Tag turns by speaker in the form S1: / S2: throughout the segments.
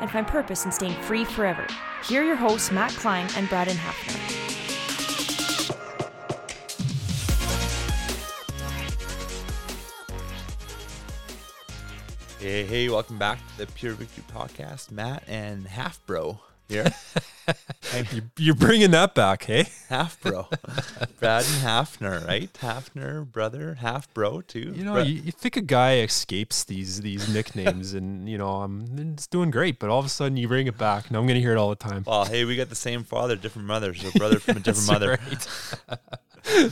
S1: and find purpose in staying free forever. Here are your hosts, Matt Klein and Braden Hafner.
S2: Hey, hey, welcome back to the Pure Victory Podcast. Matt and Half Bro here.
S3: You're bringing that back, hey?
S2: Half bro, Braden Hafner, right? Hafner brother, half bro too.
S3: You know, you, you, think a guy escapes these these nicknames, and you know, um, I'm it's doing great, but all of a sudden you bring it back, and I'm gonna hear it all the time.
S2: Well, hey, we got the same father, different mothers, so brother from a different mother.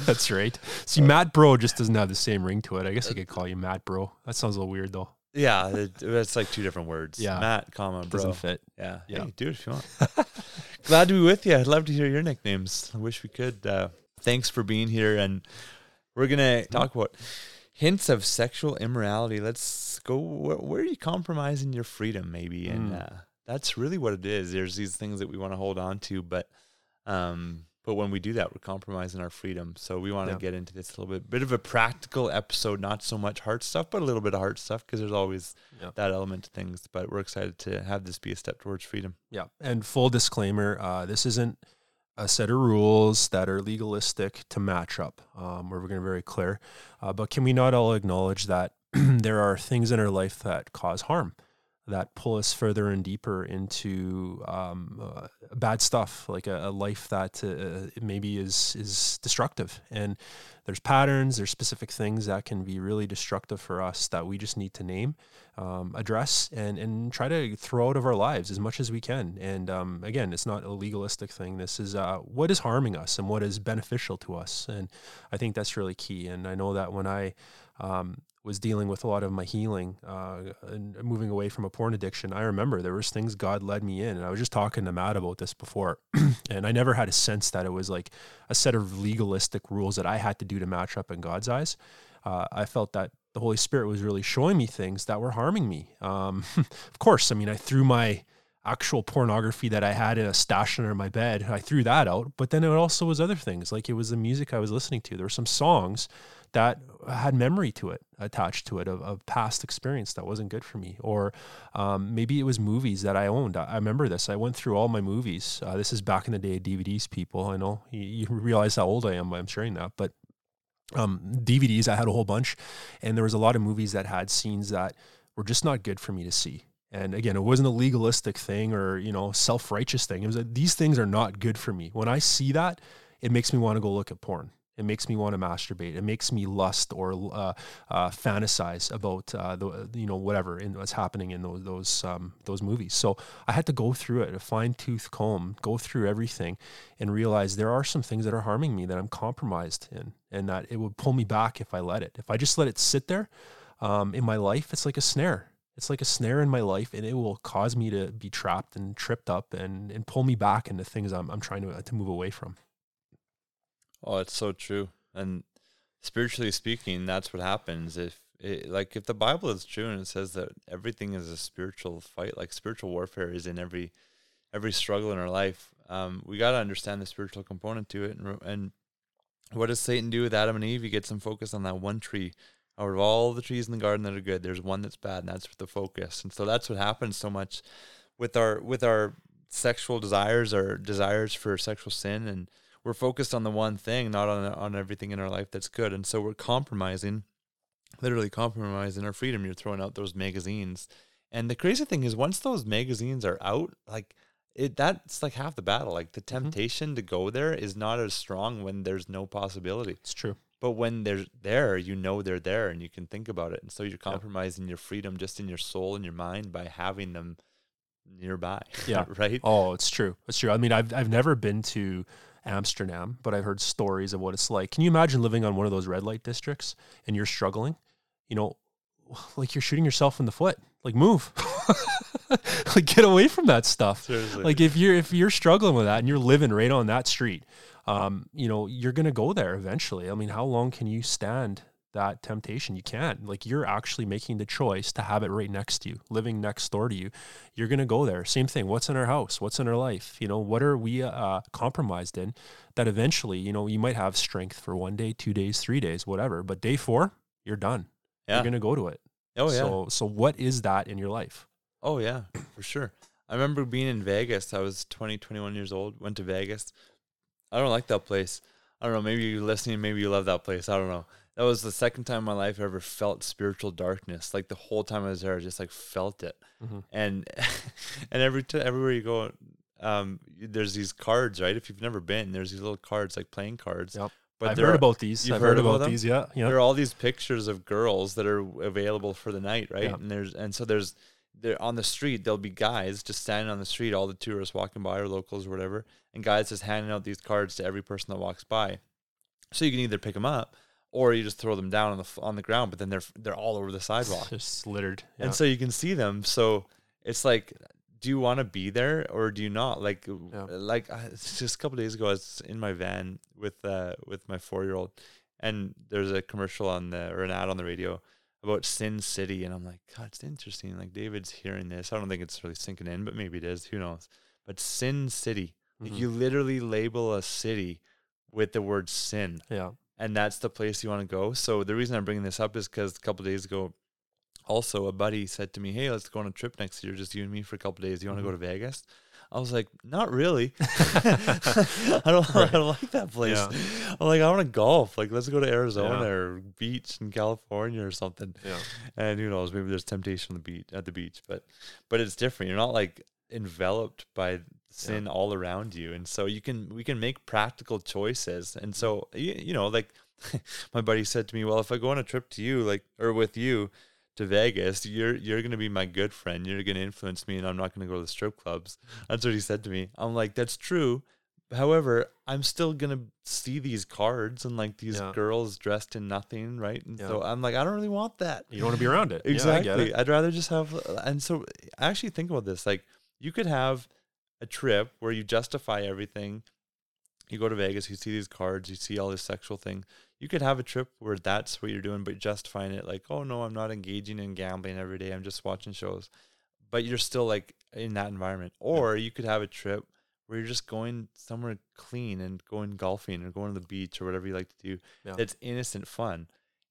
S3: That's right. See, uh, Matt Bro just doesn't have the same ring to it. I guess I uh, could call you Matt Bro. That sounds a little weird though.
S2: Yeah, it, it's like two different words.
S3: Yeah,
S2: Matt, comma, bro.
S3: Doesn't fit.
S2: Yeah, yeah. Hey, do it if you want. Glad to be with you. I'd love to hear your nicknames. I wish we could. Uh, thanks for being here, and we're gonna talk about hints of sexual immorality. Let's go. Where, where are you compromising your freedom? Maybe, and mm. uh, that's really what it is. There's these things that we want to hold on to, but um, but when we do that, we're compromising our freedom. So we want to yeah. get into this a little bit, bit of a practical episode, not so much heart stuff, but a little bit of heart stuff because there's always yeah. that element to things. But we're excited to have this be a step towards freedom.
S3: Yeah. And full disclaimer, uh, this isn't a set of rules that are legalistic to match up. Um, we're going to be very clear. Uh, but can we not all acknowledge that there are things in our life that cause harm? That pull us further and deeper into um, uh, bad stuff, like a, a life that uh, maybe is is destructive. And there's patterns, there's specific things that can be really destructive for us that we just need to name, um, address, and and try to throw out of our lives as much as we can. And um, again, it's not a legalistic thing. This is uh, what is harming us and what is beneficial to us. And I think that's really key. And I know that when I um, was dealing with a lot of my healing uh, and moving away from a porn addiction, I remember there was things God led me in, and I was just talking to Matt about this before, and I never had a sense that it was like a set of legalistic rules that I had to do to match up in God's eyes. Uh, I felt that the Holy Spirit was really showing me things that were harming me. Um, of course, I mean, I threw my actual pornography that I had in a stash under my bed. I threw that out, but then it also was other things. Like it was the music I was listening to. There were some songs that had memory to it attached to it of, of past experience that wasn't good for me. Or um, maybe it was movies that i owned. I, remember this. I went through all my movies. Uh, this is back in the day of dvds people. I know you, you realize how old i am i'm sharing that. But um, dvds i had a whole bunch. And there was a lot of movies that had scenes that were just not good for me to see. And again, it wasn't a legalistic thing or, you know, self-righteous thing. It was that these things are not good for me. When I see that, it makes me want to go look at porn. It makes me want to masturbate. It makes me lust or uh, uh, fantasize about uh, the you know whatever in what's happening in those those um, those movies. So I had to go through it, a fine tooth comb, go through everything, and realize there are some things that are harming me that I'm compromised in, and that it would pull me back if I let it. If I just let it sit there um, in my life, it's like a snare. It's like a snare in my life, and it will cause me to be trapped and tripped up, and and pull me back into things I'm I'm trying to to move away from.
S2: Oh, it's so true. And spiritually speaking, that's what happens if it, like if the Bible is true and it says that everything is a spiritual fight, like spiritual warfare is in every every struggle in our life. Um, we got to understand the spiritual component to it. And, and what does Satan do with Adam and Eve? He gets them focused on that one tree. Out of all the trees in the garden that are good, there's one that's bad, and that's the focus. And so that's what happens so much with our with our sexual desires, our desires for sexual sin, and we're focused on the one thing, not on on everything in our life that's good. And so we're compromising, literally compromising our freedom. You're throwing out those magazines. And the crazy thing is once those magazines are out, like it that's like half the battle. Like the temptation mm-hmm. to go there is not as strong when there's no possibility.
S3: It's true.
S2: But when they're there, you know they're there and you can think about it. And so you're compromising your freedom just in your soul and your mind by having them nearby.
S3: Yeah.
S2: right.
S3: Oh, it's true. It's true. I mean, I've I've never been to Amsterdam, but I've heard stories of what it's like. Can you imagine living on one of those red light districts and you're struggling? You know, like you're shooting yourself in the foot. Like move. like get away from that stuff. Seriously. Like if you're if you're struggling with that and you're living right on that street, um, you know, you're gonna go there eventually. I mean, how long can you stand that temptation. You can't. Like you're actually making the choice to have it right next to you, living next door to you. You're going to go there. Same thing. What's in our house? What's in our life? You know, what are we uh, compromised in that eventually, you know, you might have strength for one day, two days, three days, whatever. But day four, you're done. Yeah. You're going to go to it.
S2: Oh, yeah.
S3: So, so what is that in your life?
S2: Oh, yeah, for sure. I remember being in Vegas. I was 20, 21 years old, went to Vegas. I don't like that place. I don't know. Maybe you're listening. Maybe you love that place. I don't know that was the second time in my life I ever felt spiritual darkness. Like the whole time I was there, I just like felt it. Mm-hmm. And and every t- everywhere you go, um, there's these cards, right? If you've never been, there's these little cards like playing cards.
S3: Yep. But I've heard about these. I've heard, heard about, about these. Yeah, yeah.
S2: There are all these pictures of girls that are available for the night, right? Yeah. And there's and so there's there on the street. There'll be guys just standing on the street, all the tourists walking by or locals or whatever, and guys just handing out these cards to every person that walks by. So you can either pick them up or you just throw them down on the on the ground, but then they're they're all over the sidewalk,
S3: just littered,
S2: yeah. and so you can see them. So it's like, do you want to be there or do you not? Like, yeah. like just a couple days ago, I was in my van with uh with my four year old, and there's a commercial on the or an ad on the radio about Sin City, and I'm like, God, it's interesting. Like David's hearing this. I don't think it's really sinking in, but maybe it is. Who knows? But Sin City, mm-hmm. like you literally label a city with the word sin.
S3: Yeah
S2: and that's the place you want to go. So the reason I'm bringing this up is because a couple days ago, also a buddy said to me, "Hey, let's go on a trip next year, just you and me for a couple days. Do you want to mm-hmm. go to Vegas?" I was like, "Not really. I don't. Right. I don't like that place. Yeah. I'm like, I want to golf. Like, let's go to Arizona yeah. or beach in California or something.
S3: Yeah.
S2: And who knows? Maybe there's temptation on the beach at the beach, but but it's different. You're not like enveloped by sin yeah. all around you and so you can we can make practical choices and so you, you know like my buddy said to me well if i go on a trip to you like or with you to Vegas, you're you're gonna be my good friend. You're gonna influence me, and I'm not gonna go to the strip clubs. Mm-hmm. That's what he said to me. I'm like, that's true. However, I'm still gonna see these cards and like these yeah. girls dressed in nothing, right? And yeah. so I'm like, I don't really want that.
S3: You don't want to be around it.
S2: exactly. Yeah, I'd rather just have. And so I actually think about this. Like, you could have a trip where you justify everything. You go to Vegas, you see these cards, you see all this sexual thing. You could have a trip where that's what you're doing, but justifying it like, oh no, I'm not engaging in gambling every day. I'm just watching shows. But you're still like in that environment. Or you could have a trip where you're just going somewhere clean and going golfing or going to the beach or whatever you like to do. Yeah. It's innocent fun.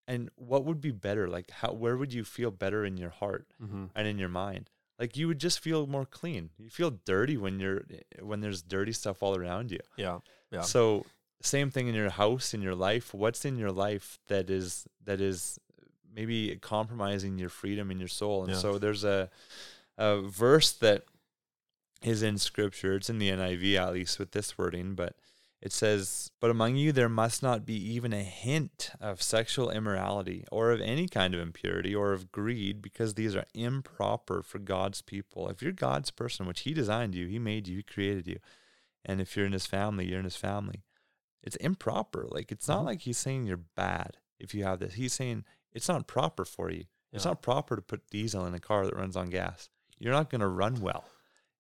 S2: And what would be better? Like how where would you feel better in your heart mm-hmm. and in your mind? Like you would just feel more clean. You feel dirty when you're when there's dirty stuff all around you.
S3: Yeah. Yeah.
S2: So same thing in your house, in your life. What's in your life that is that is maybe compromising your freedom in your soul? And yeah. so there's a a verse that is in scripture. It's in the NIV at least with this wording, but It says, But among you there must not be even a hint of sexual immorality, or of any kind of impurity, or of greed, because these are improper for God's people. If you're God's person, which He designed you, He made you, He created you, and if you're in His family, you're in His family. It's improper. Like, it's not
S3: Mhm.
S2: like He's saying you're bad if you have this. He's saying it's not proper for you. It's not proper to put diesel in a car that runs on gas. You're not going to run well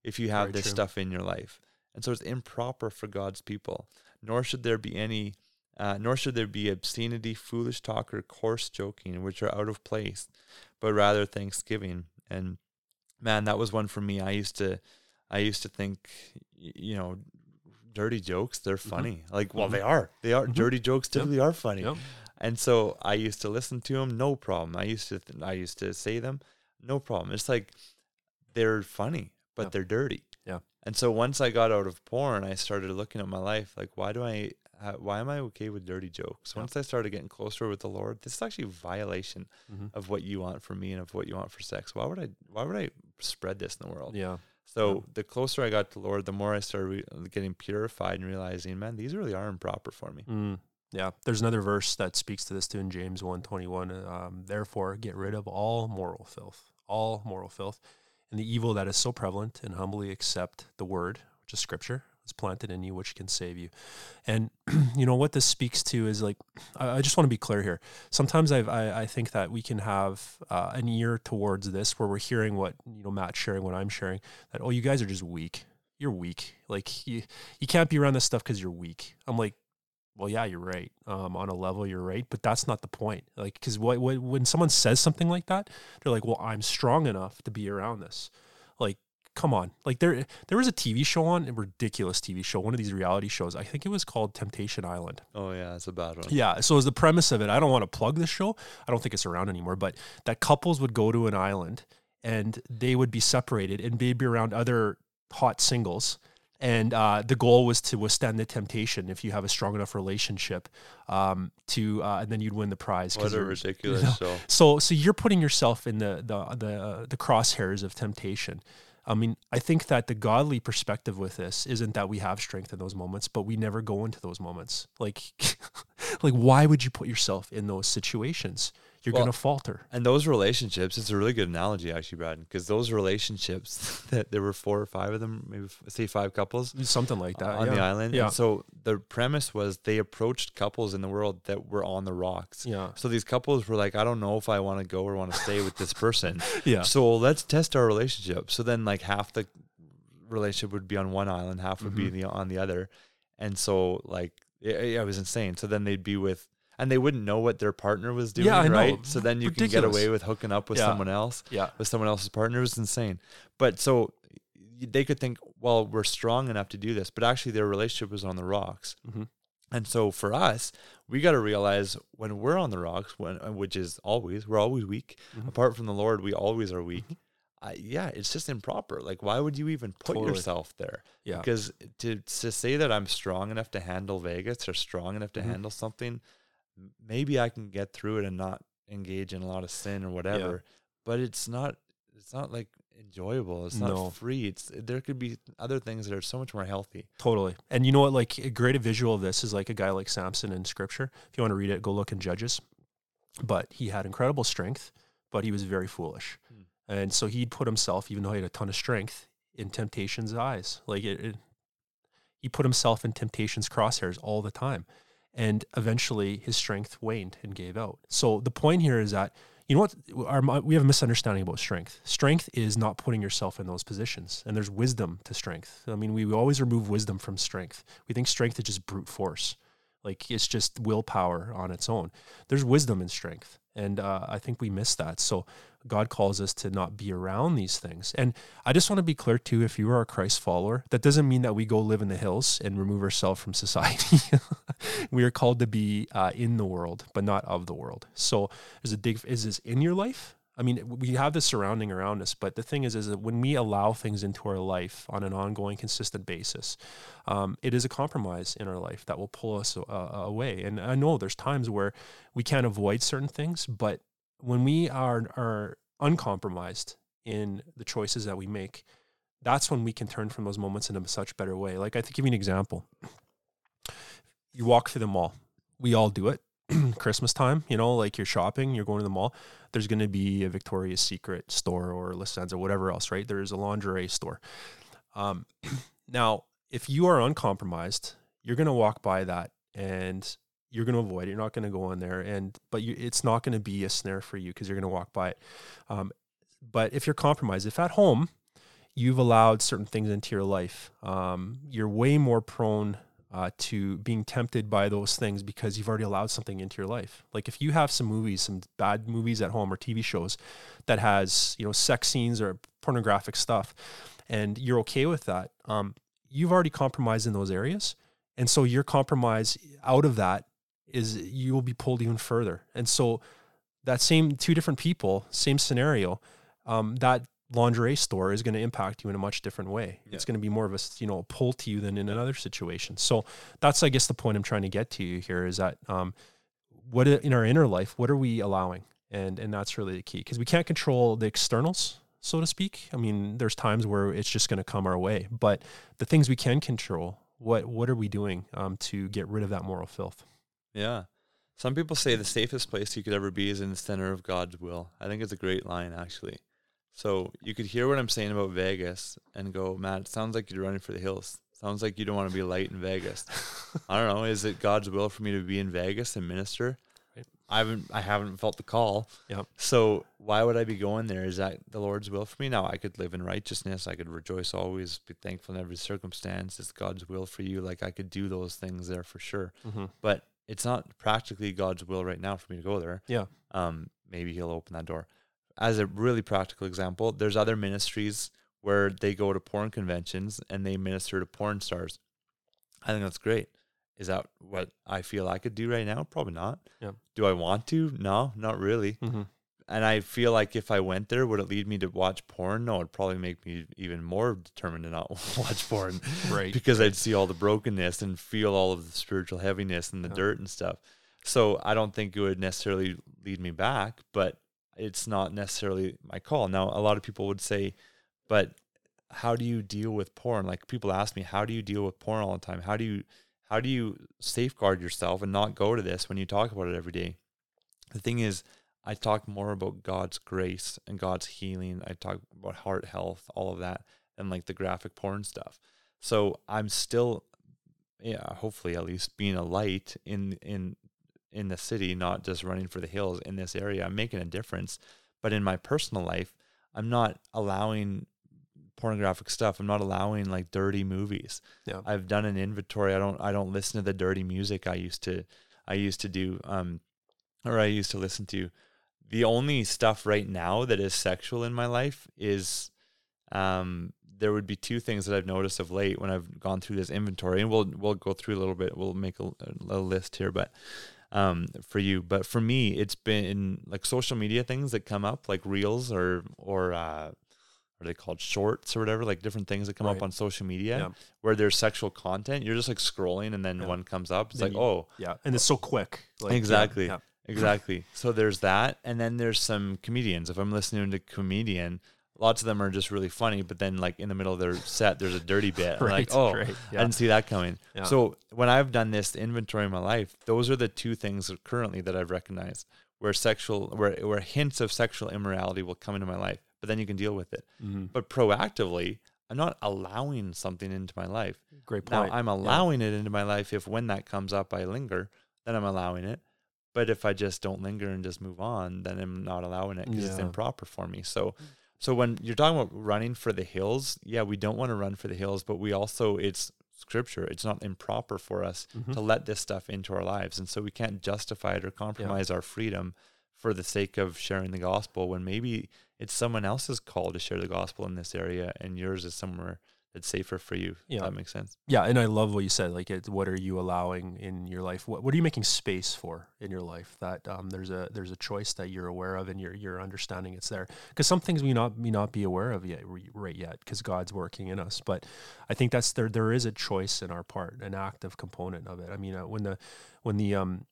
S2: if you have
S3: Very
S2: this
S3: true.
S2: stuff in your life. And so it's improper for God's people. Nor should there be any, uh, nor should there be obscenity, foolish talk, or coarse joking, which are out of place, but rather thanksgiving. And man, that was one for me. I used to, I used to think, you know, dirty jokes, they're funny. Like, well,
S3: Mhm.
S2: they are. They are.
S3: Mhm.
S2: Dirty jokes
S3: Yep.
S2: typically are funny.
S3: Yep.
S2: And so I used to listen to them, no problem. I used to, th- I used to say them, no problem. It's like they're funny, but
S3: Yep.
S2: they're dirty.
S3: Yeah.
S2: And so once I got out of porn, I started looking at my life like, why do I, uh, why am I okay with dirty jokes?
S3: Yeah.
S2: Once I started getting closer with the Lord, this is actually a violation
S3: Mhm.
S2: of what you want for me and of what you want for sex. Why would I, why would I spread this in the world?
S3: Yeah.
S2: So
S3: Yeah.
S2: the closer I got to the Lord, the more I started re- getting purified and realizing, man, these really are improper for me.
S3: Mm, yeah. There's another verse that speaks to this too in James 121. Um, Therefore, get rid of all moral filth, all moral filth, and the evil that is so prevalent, and humbly accept the word, which is scripture, is planted in you, which can save you. And you know what this speaks to is like, I, I just want to be clear here. Sometimes I've, I, I think that we can have uh, an ear towards this where we're hearing what, you know, Matt's sharing, what I'm sharing, that, oh, you guys are just weak. You're weak. Like, you, you can't be around this stuff because you're weak. I'm like, well, yeah, you're right. Um, on a level, you're right, but that's not the point. Like, because what, what, when someone says something like that, they're like, well, I'm strong enough to be around this. Like, come on. Like, there, there was a TV show on, a ridiculous TV show, one of these reality shows. I think it was called Temptation Island.
S2: Oh yeah, it's a bad one.
S3: Yeah. So as the premise of it, I don't want to plug this show. I don't think it's around anymore, but that couples would go to an island and they would be separated and they'd be around other hot singles. And uh, the goal was to withstand the temptation if you have a strong enough relationship um, to, uh, and then you'd win the prize
S2: What a ridiculous
S3: know,
S2: show.
S3: so, so you're putting yourself in the the the uh, the crosshairs of temptation. I mean, I think that the godly perspective with this isn't that we have strength in those moments, but we never go into those moments. Like, like why would you put yourself in those situations? You're
S2: Well,
S3: gonna falter.
S2: And those relationships, it's a really good analogy, actually, Brad, because those relationships that there were four or five of them, maybe say five couples
S3: Something like that
S2: on
S3: yeah.
S2: the island.
S3: Yeah.
S2: And so the premise was they approached couples in the world that were on the rocks.
S3: Yeah,
S2: So these couples were like, I don't know if I want to go or want to stay with this person.
S3: yeah,
S2: So let's test our relationship. So then, like half the relationship would be on one island, half would be
S3: Mhm.
S2: the, on the other, and so like it, it was insane. So then they'd be with, and they wouldn't know what their partner was doing,
S3: Yeah, I know.
S2: right? So then you can get away with hooking up with
S3: Yeah.
S2: someone else,
S3: yeah,
S2: with someone else's partner. It was insane. But so they could think, well, we're strong enough to do this, but actually their relationship was on the rocks.
S3: Mhm.
S2: And so for us, we got to realize when we're on the rocks, when uh, which is always we're always weak.
S3: Mhm.
S2: Apart from the Lord, we always are weak. I, yeah, it's just improper. Like, why would you even put
S3: Totally.
S2: yourself there?
S3: yeah.
S2: Because to to say that I'm strong enough to handle Vegas or strong enough to
S3: Mhm.
S2: handle something, maybe I can get through it and not engage in a lot of sin or whatever. But it's not. It's not like enjoyable. It's not
S3: No.
S2: free. It's there could be other things that are so much more healthy.
S3: Totally. And you know what? Like a great visual of this is like a guy like Samson in scripture. If you want to read it, go look in Judges. But he had incredible strength, but he was very foolish.
S2: Hmm.
S3: And so he'd put himself, even though he had a ton of strength, in temptation's eyes. Like it, it he put himself in temptation's crosshairs all the time. And eventually his strength waned and gave out. So the point here is that you know what our, we have a misunderstanding about strength. Strength is not putting yourself in those positions and there's wisdom to strength. I mean we always remove wisdom from strength. We think strength is just brute force. Like it's just willpower on its own. There's wisdom in strength and uh, i think we miss that. So god calls us to not be around these things. And i just want to be clear too if you are a christ follower that doesn't mean that we go live in the hills and remove ourselves from society. We are called to be uh, in the world but not of the world. So is dig is this in your life? I mean we have this surrounding around us but the thing is is that when we allow things into our life on an ongoing consistent basis um, it is a compromise in our life that will pull us uh, away. And i know there's times where we can't avoid certain things but when we are are uncompromised in the choices that we make that's when we can turn from those moments in a such better way like i think give you an example you walk through the mall. We all do it. Christmas time, you know, like you're shopping, you're going to the mall. There's going to be a Victoria's Secret store or Senza or whatever else, right? There's a lingerie store. Um, now, if you are uncompromised, you're going to walk by that and you're going to avoid it. You're not going to go in there, and but you, it's not going to be a snare for you because you're going to walk by it. Um, but if you're compromised, if at home you've allowed certain things into your life, um, you're way more prone uh, to being tempted by those things because you've already allowed something into your life. Like if you have some movies, some bad movies at home or TV shows that has you know sex scenes or pornographic stuff, and you're okay with that, um, you've already compromised in those areas, and so your compromise out of that is you will be pulled even further. And so that same two different people, same scenario, um, that lingerie store is going to impact you in a much different way. Yeah. It's going to be more of a you know a pull to you than in another situation. So that's I guess the point I'm trying to get to you here is that um, what in our inner life, what are we allowing? And and that's really the key because we can't control the externals, so to speak. I mean, there's times where it's just going to come our way, but the things we can control, what what are we doing um, to get rid of that moral filth?
S2: Yeah. Some people say the safest place you could ever be is in the center of God's will. I think it's a great line, actually. So you could hear what I'm saying about Vegas and go, man, it sounds like you're running for the hills. Sounds like you don't want to be light in Vegas. I don't know. Is it God's will for me to be in Vegas and minister? Right. I haven't I haven't felt the call.
S3: Yep.
S2: So why would I be going there? Is that the Lord's will for me? Now I could live in righteousness. I could rejoice always, be thankful in every circumstance. It's God's will for you. Like I could do those things there for sure. Mm-hmm. But it's not practically God's will right now for me to go there.
S3: Yeah.
S2: Um, maybe He'll open that door. As a really practical example, there's other ministries where they go to porn conventions and they minister to porn stars. I think that's great. Is that what I feel I could do right now? Probably not.
S3: Yeah.
S2: Do I want to? No, not really. Mm-hmm and I feel like if I went there, would it lead me to watch porn? No, it'd probably make me even more determined to not watch porn.
S3: right.
S2: Because
S3: right.
S2: I'd see all the brokenness and feel all of the spiritual heaviness and the dirt and stuff. So I don't think it would necessarily lead me back, but it's not necessarily my call. Now, a lot of people would say, but how do you deal with porn? Like people ask me, how do you deal with porn all the time? How do you how do you safeguard yourself and not go to this when you talk about it every day? The thing is, I talk more about God's grace and God's healing. I talk about heart health, all of that, and like the graphic porn stuff. So I'm still, yeah, hopefully at least being a light in in in the city, not just running for the hills in this area. I'm making a difference, but in my personal life, I'm not allowing pornographic stuff. I'm not allowing like dirty movies.
S3: Yeah.
S2: I've done an inventory. I don't I don't listen to the dirty music I used to I used to do um or I used to listen to the only stuff right now that is sexual in my life is um, there would be two things that I've noticed of late when I've gone through this inventory, and we'll we'll go through a little bit. We'll make a, a list here, but um, for you, but for me, it's been like social media things that come up, like reels or or uh, are they called shorts or whatever, like different things that come right. up on social media yeah. where there's sexual content. You're just like scrolling, and then yeah. one comes up. It's then like, you, oh,
S3: yeah, and it's so quick.
S2: Like, exactly. Yeah, Exactly. so there's that, and then there's some comedians. If I'm listening to comedian, lots of them are just really funny, but then like in the middle of their set, there's a dirty bit. right, like, oh, right. yeah. I didn't see that coming. Yeah. So when I've done this inventory in my life, those are the two things currently that I've recognized where sexual, where where hints of sexual immorality will come into my life, but then you can deal with it. Mm-hmm. But proactively, I'm not allowing something into my life.
S3: Great point.
S2: Now I'm allowing yeah. it into my life if when that comes up, I linger. Then I'm allowing it. But if I just don't linger and just move on, then I'm not allowing it because yeah. it's improper for me. So, so when you're talking about running for the hills, yeah, we don't want to run for the hills, but we also it's scripture. It's not improper for us mm-hmm. to let this stuff into our lives, and so we can't justify it or compromise yeah. our freedom for the sake of sharing the gospel when maybe it's someone else's call to share the gospel in this area and yours is somewhere it's safer for you. Yeah, that makes sense.
S3: Yeah, and I love what you said. Like, it, what are you allowing in your life? What, what are you making space for in your life? That um, there's a there's a choice that you're aware of, and you're you're understanding it's there. Because some things we not may not be aware of yet, right yet, because God's working in us. But I think that's there. There is a choice in our part, an active component of it. I mean, uh, when the when the um,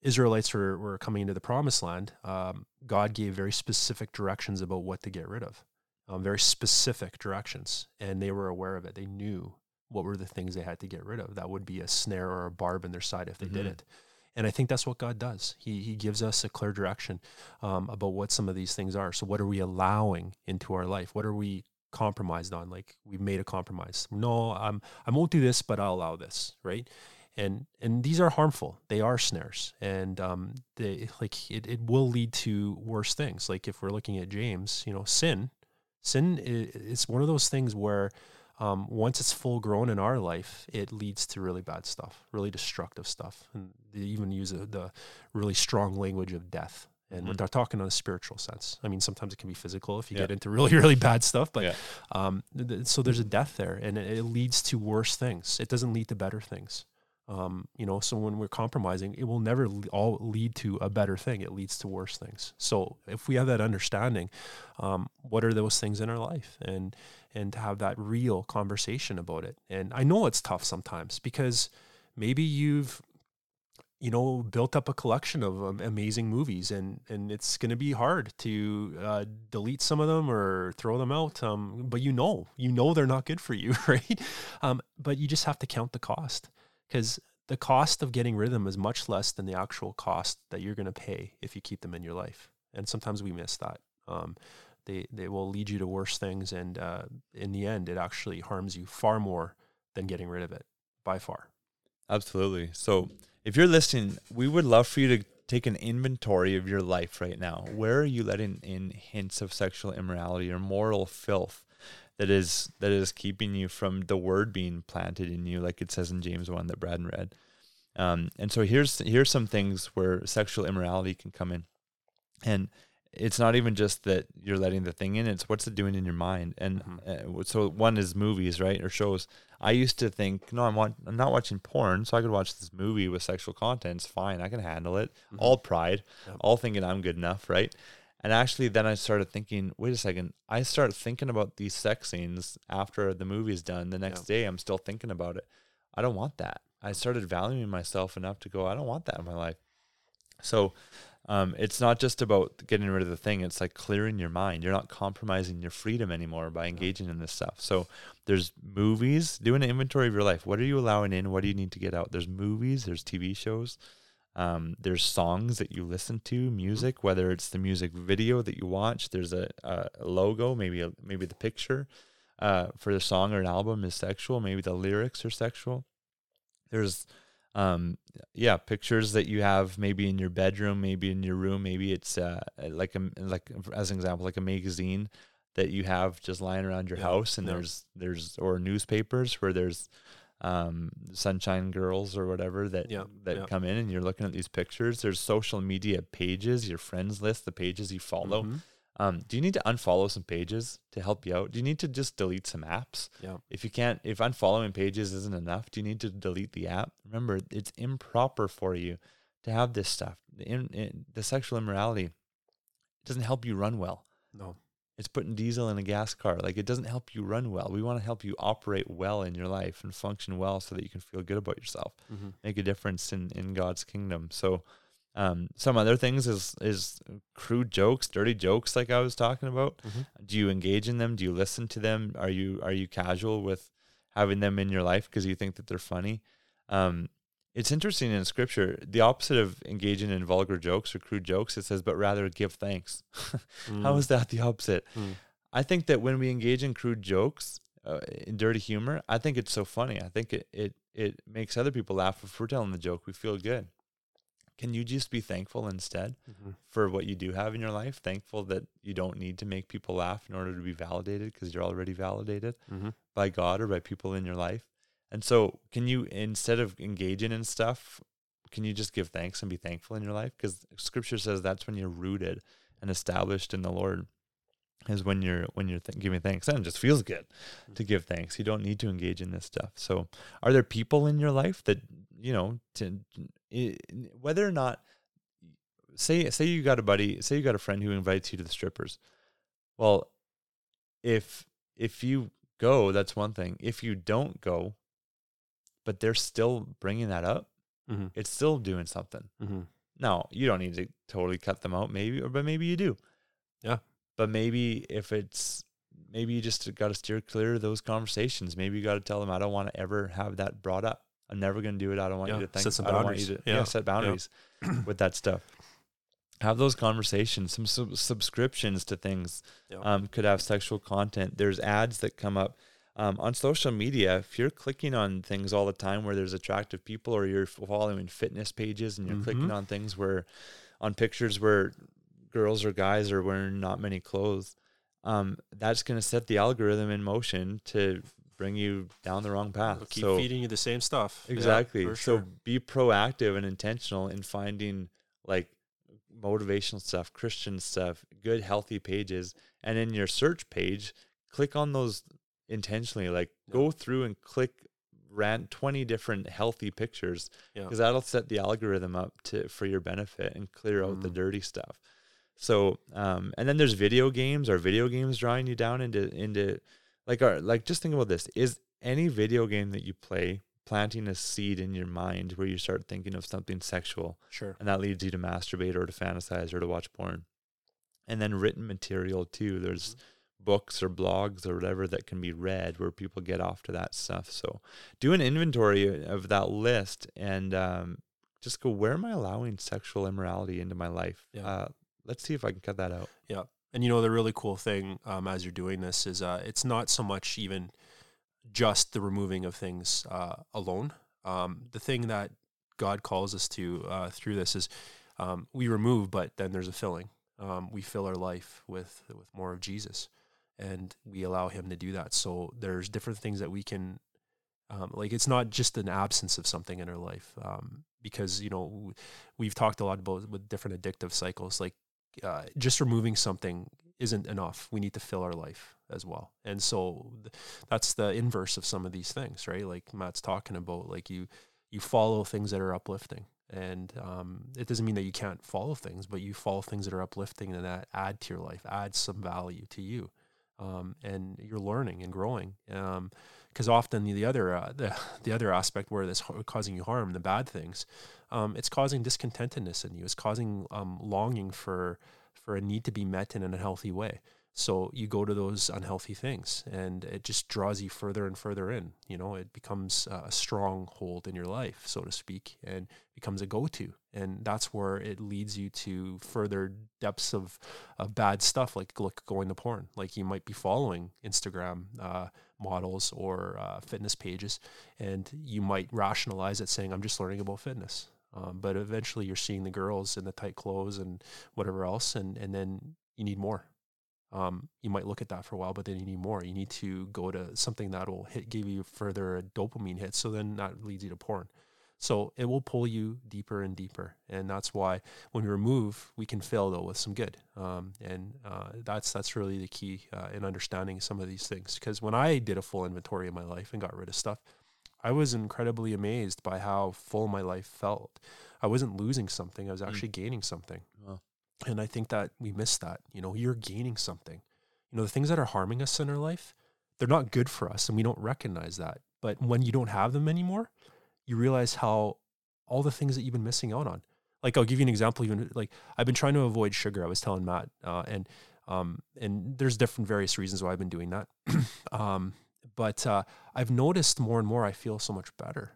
S3: Israelites were, were coming into the promised land, um, God gave very specific directions about what to get rid of um, very specific directions, and they were aware of it. They knew what were the things they had to get rid of? That would be a snare or a barb in their side if they
S2: Mm-hmm.
S3: did it. And I think that's what God does. He He gives us a clear direction um, about what some of these things are. So what are we allowing into our life? What are we compromised on? Like we've made a compromise. No, I'm I won't do this, but I'll allow this, right? And and these are harmful. They are snares, and um, they like it. It will lead to worse things. Like if we're looking at James, you know, sin, sin is one of those things where um, once it's full grown in our life, it leads to really bad stuff, really destructive stuff. And they even use a, the really strong language of death. And
S2: Mhm.
S3: they're talking on a spiritual sense. I mean, sometimes it can be physical if you
S2: Yeah.
S3: get into really, really bad stuff. But
S2: Yeah.
S3: um, th- so there's a death there, and it, it leads to worse things. It doesn't lead to better things. Um, you know, so when we're compromising, it will never all lead to a better thing. It leads to worse things. So if we have that understanding, um, what are those things in our life, and and to have that real conversation about it. And I know it's tough sometimes because maybe you've you know built up a collection of um, amazing movies and and it's going to be hard to uh, delete some of them or throw them out um, but you know you know they're not good for you right um, but you just have to count the cost because the cost of getting rid of them is much less than the actual cost that you're going to pay if you keep them in your life and sometimes we miss that um, they they will lead you to worse things and uh, in the end it actually harms you far more than getting rid of it by far
S2: Absolutely. So, if you're listening, we would love for you to take an inventory of your life right now. Where are you letting in hints of sexual immorality or moral filth that is that is keeping you from the word being planted in you, like it says in James one that Braden read. Um, and so here's here's some things where sexual immorality can come in, and it's not even just that you're letting the thing in; it's what's it doing in your mind. And uh, so one is movies, right, or shows. I used to think, no, I'm, wa- I'm not watching porn, so I could watch this movie with sexual content. It's fine. I can handle it. All pride,
S3: Yep.
S2: all thinking I'm good enough, right? And actually, then I started thinking, wait a second. I start thinking about these sex scenes after the movie is done. The next day, I'm still thinking about it. I don't want that. I started valuing myself enough to go, I don't want that in my life. So um, it's not just about getting rid of the thing. It's like clearing your mind. You're not compromising your freedom anymore by engaging in this stuff. So there's movies, doing an inventory of your life. What are you allowing in? What do you need to get out? There's movies, there's TV shows, um, there's songs that you listen to, music, whether it's the music video that you watch, there's a, a logo, maybe a, maybe the picture uh, for the song or an album is sexual, maybe the lyrics are sexual. There's um yeah pictures that you have maybe in your bedroom maybe in your room maybe it's uh like a like as an example like a magazine that you have just lying around your
S3: Yeah,
S2: house and
S3: yeah.
S2: there's there's or newspapers where there's um sunshine girls or whatever that
S3: Yeah,
S2: that
S3: yeah.
S2: come in and you're looking at these pictures there's social media pages your friends list the pages you follow
S3: Mhm.
S2: um do you need to unfollow some pages to help you out do you need to just delete some apps
S3: Yeah.
S2: if you can't if unfollowing pages isn't enough do you need to delete the app remember it's improper for you to have this stuff in, in, the sexual immorality doesn't help you run well
S3: No.
S2: It's putting diesel in a gas car. Like it doesn't help you run well. We want to help you operate well in your life and function well so that you can feel good about yourself
S3: Mhm.
S2: make a difference in in god's kingdom. So um, some other things is is crude jokes dirty jokes like i was talking about.
S3: Mhm.
S2: do you engage in them? Do you listen to them? Are you are you casual with having them in your life because you think that they're funny? Um, it's interesting in scripture the opposite of engaging in vulgar jokes or crude jokes it says but rather give thanks how
S3: Mm.
S2: is that the opposite
S3: Mm.
S2: i think that when we engage in crude jokes uh, in dirty humor i think it's so funny i think it, it it makes other people laugh if we're telling the joke we feel good can you just be thankful instead
S3: Mhm.
S2: for what you do have in your life thankful that you don't need to make people laugh in order to be validated because you're already validated
S3: Mhm.
S2: by god or by people in your life and so can you instead of engaging in stuff can you just give thanks and be thankful in your life? Because scripture says that's when you're rooted and established in the lord is when you're when you're th- giving thanks. And it just feels good to mm-hmm. give thanks. You don't need to engage in this stuff. So are there people in your life that you know to whether or not say say you got a buddy say you got a friend who invites you to the strippers. Well if if you go that's one thing. If you don't go but they're still bringing that up
S3: Mhm.
S2: it's still doing something
S3: Mhm.
S2: no, you don't need to totally cut them out, maybe, or but maybe you do.
S3: Yeah.
S2: But maybe if it's maybe you just got to steer clear of those conversations. Maybe you got to tell them, I don't want to ever have that brought up. I'm never going to do it. I don't want
S3: Yeah,
S2: you to think.
S3: set some
S2: I don't want you
S3: boundaries.
S2: to yeah.
S3: Yeah,
S2: set boundaries with that stuff. Have those conversations. Some sub- subscriptions to things
S3: Yeah.
S2: um, could have sexual content. There's ads that come up um, on social media. If you're clicking on things all the time where there's attractive people, or you're following fitness pages and you're clicking
S3: Mhm.
S2: on things where, on pictures where girls or guys are wearing not many clothes, um, that's going to set the algorithm in motion to bring you down the wrong path.
S3: They'll keep
S2: so
S3: feeding you the same stuff. Yeah,
S2: exactly.
S3: for
S2: so
S3: sure.
S2: be proactive and intentional in finding like motivational stuff, Christian stuff, good healthy pages, and in your search page, click on those intentionally. Like go through and click rant 20 different healthy pictures
S3: Yeah.
S2: because that'll set the algorithm up to for your benefit and clear out the
S3: Mm.
S2: dirty stuff. So, um, and then there's video games. Are video games drawing you down into into like are like just think about this: is any video game that you play planting a seed in your mind where you start thinking of something sexual,
S3: Sure.
S2: and that leads you to masturbate or to fantasize or to watch porn? And then written material too. There's books or blogs or whatever that can be read where people get off to that stuff. So do an inventory of that list and um, just go, where am I allowing sexual immorality into my life?
S3: Yeah.
S2: Uh, let's see if I can cut that out.
S3: Yeah. And you know the really cool thing um, as you're doing this is uh, it's not so much even just the removing of things uh, alone. Um, the thing that God calls us to uh, through this is um, we remove, but then there's a filling. Um, we fill our life with with more of Jesus, and we allow Him to do that. So there's different things that we can. Um, like it's not just an absence of something in our life, um, because you know we've talked a lot about with different addictive cycles. Like uh, just removing something isn't enough. We need to fill our life as well. And so th- that's the inverse of some of these things, right? Like Matt's talking about, like you you follow things that are uplifting. And um, it doesn't mean that you can't follow things, but you follow things that are uplifting and that add to your life, add some value to you. Um, and you're learning and growing. Because often the other uh, the, the other aspect where this har- causing you harm, the bad things, um, it's causing discontentedness in you. It's causing um, longing for for a need to be met in an unhealthy way. So you go to those unhealthy things, and it just draws you further and further in. You know, it becomes a stronghold in your life, so to speak, and becomes a go-to. And that's where it leads you to further depths of, of bad stuff, like look going to porn. Like you might be following Instagram uh, models or uh, fitness pages, and you might rationalize it saying, "I'm just learning about fitness." Um, but eventually, you're seeing the girls in the tight clothes and whatever else, and and then you need more. Um, you might look at that for a while, but then you need more. You need to go to something that will hit, give you further dopamine hit. So then that leads you to porn. So it will pull you deeper and deeper, and that's why when we remove, we can fail though with some good. Um, and uh, that's that's really the key uh, in understanding some of these things. Because when I did a full inventory of my life and got rid of stuff, I was incredibly amazed by how full my life felt. I wasn't losing something; I was actually gaining something.
S2: Wow.
S3: And I think that we miss that. You know, you're gaining something. You know, the things that are harming us in our life, they're not good for us, and we don't recognize that. But when you don't have them anymore, you realize how all the things that you've been missing out on. Like I'll give you an example. Even like I've been trying to avoid sugar. I was telling Matt, uh, and um, and there's different various reasons why I've been doing that. um, but uh, I've noticed more and more I feel so much better.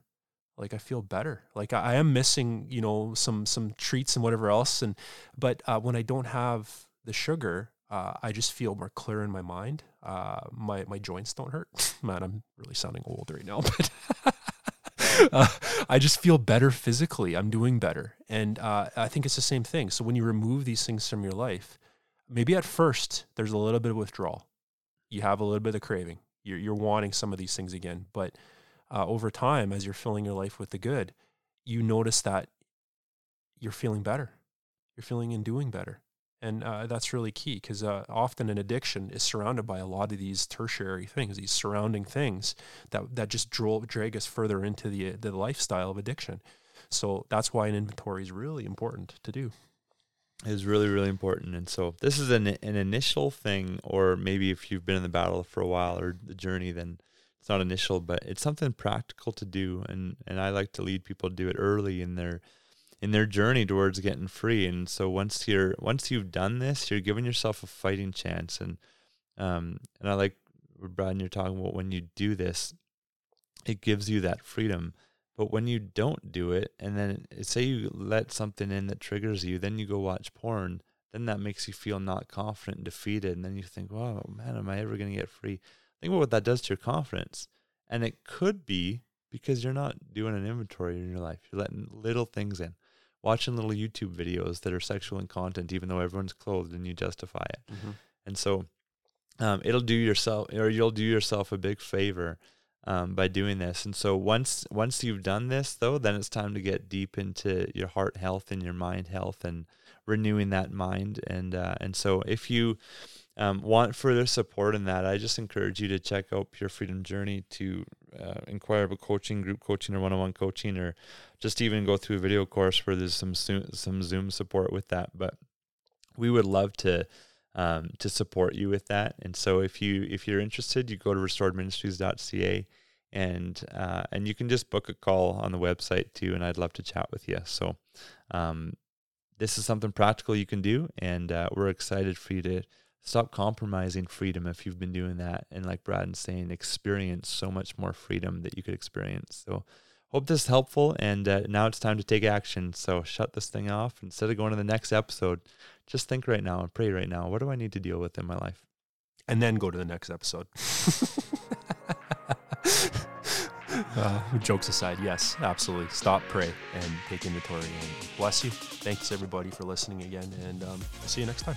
S3: Like I feel better. Like I, I am missing, you know, some some treats and whatever else. And but uh, when I don't have the sugar, uh, I just feel more clear in my mind. Uh, my my joints don't hurt. Man, I'm really sounding old right now, but uh, I just feel better physically. I'm doing better, and uh, I think it's the same thing. So when you remove these things from your life, maybe at first there's a little bit of withdrawal. You have a little bit of craving. You're you're wanting some of these things again, but uh, over time, as you're filling your life with the good, you notice that you're feeling better. You're feeling and doing better. And uh, that's really key because uh, often an addiction is surrounded by a lot of these tertiary things, these surrounding things that, that just draw, drag us further into the, the lifestyle of addiction. So that's why an inventory is really important to do.
S2: is really really important and so this is an an initial thing or maybe if you've been in the battle for a while or the journey then it's not initial but it's something practical to do and and I like to lead people to do it early in their in their journey towards getting free and so once you're once you've done this you're giving yourself a fighting chance and Um, and I like Brad and you're talking about when you do this, it gives you that freedom. But when you don't do it, and then say you let something in that triggers you, then you go watch porn, then that makes you feel not confident and defeated. And then you think, oh man, am I ever going to get free? Think about what that does to your confidence. And it could be because you're not doing an inventory in your life. You're letting little things in, watching little YouTube videos that are sexual in content, even though everyone's clothed and you justify it. Mm-hmm. And so um, it'll do yourself, or you'll do yourself a big favor um, by doing this. And so once once you've done this, though, then it's time to get deep into your heart health and your mind health and renewing that mind. And uh, and so if you um, want further support in that, I just encourage you to check out Pure Freedom Journey to uh, inquire about coaching, group coaching, or one-on-one coaching, or just even go through a video course where there's some some Zoom support with that. But we would love to um, to support you with that. And so if you if you're interested, you go to restoredministries.ca and uh, and you can just book a call on the website too. And I'd love to chat with you. So um, this is something practical you can do, and uh, we're excited for you to stop compromising freedom if you've been doing that. And like Brad saying, experience so much more freedom that you could experience. So hope this is helpful. And uh, now it's time to take action. So shut this thing off instead of going to the next episode just think right now and pray right now. What do I need to deal with in my life?
S3: And then go to the next episode. uh, jokes aside, yes, absolutely. Stop, pray, and take inventory. And bless you. Thanks everybody for listening again, and um, I'll see you next time.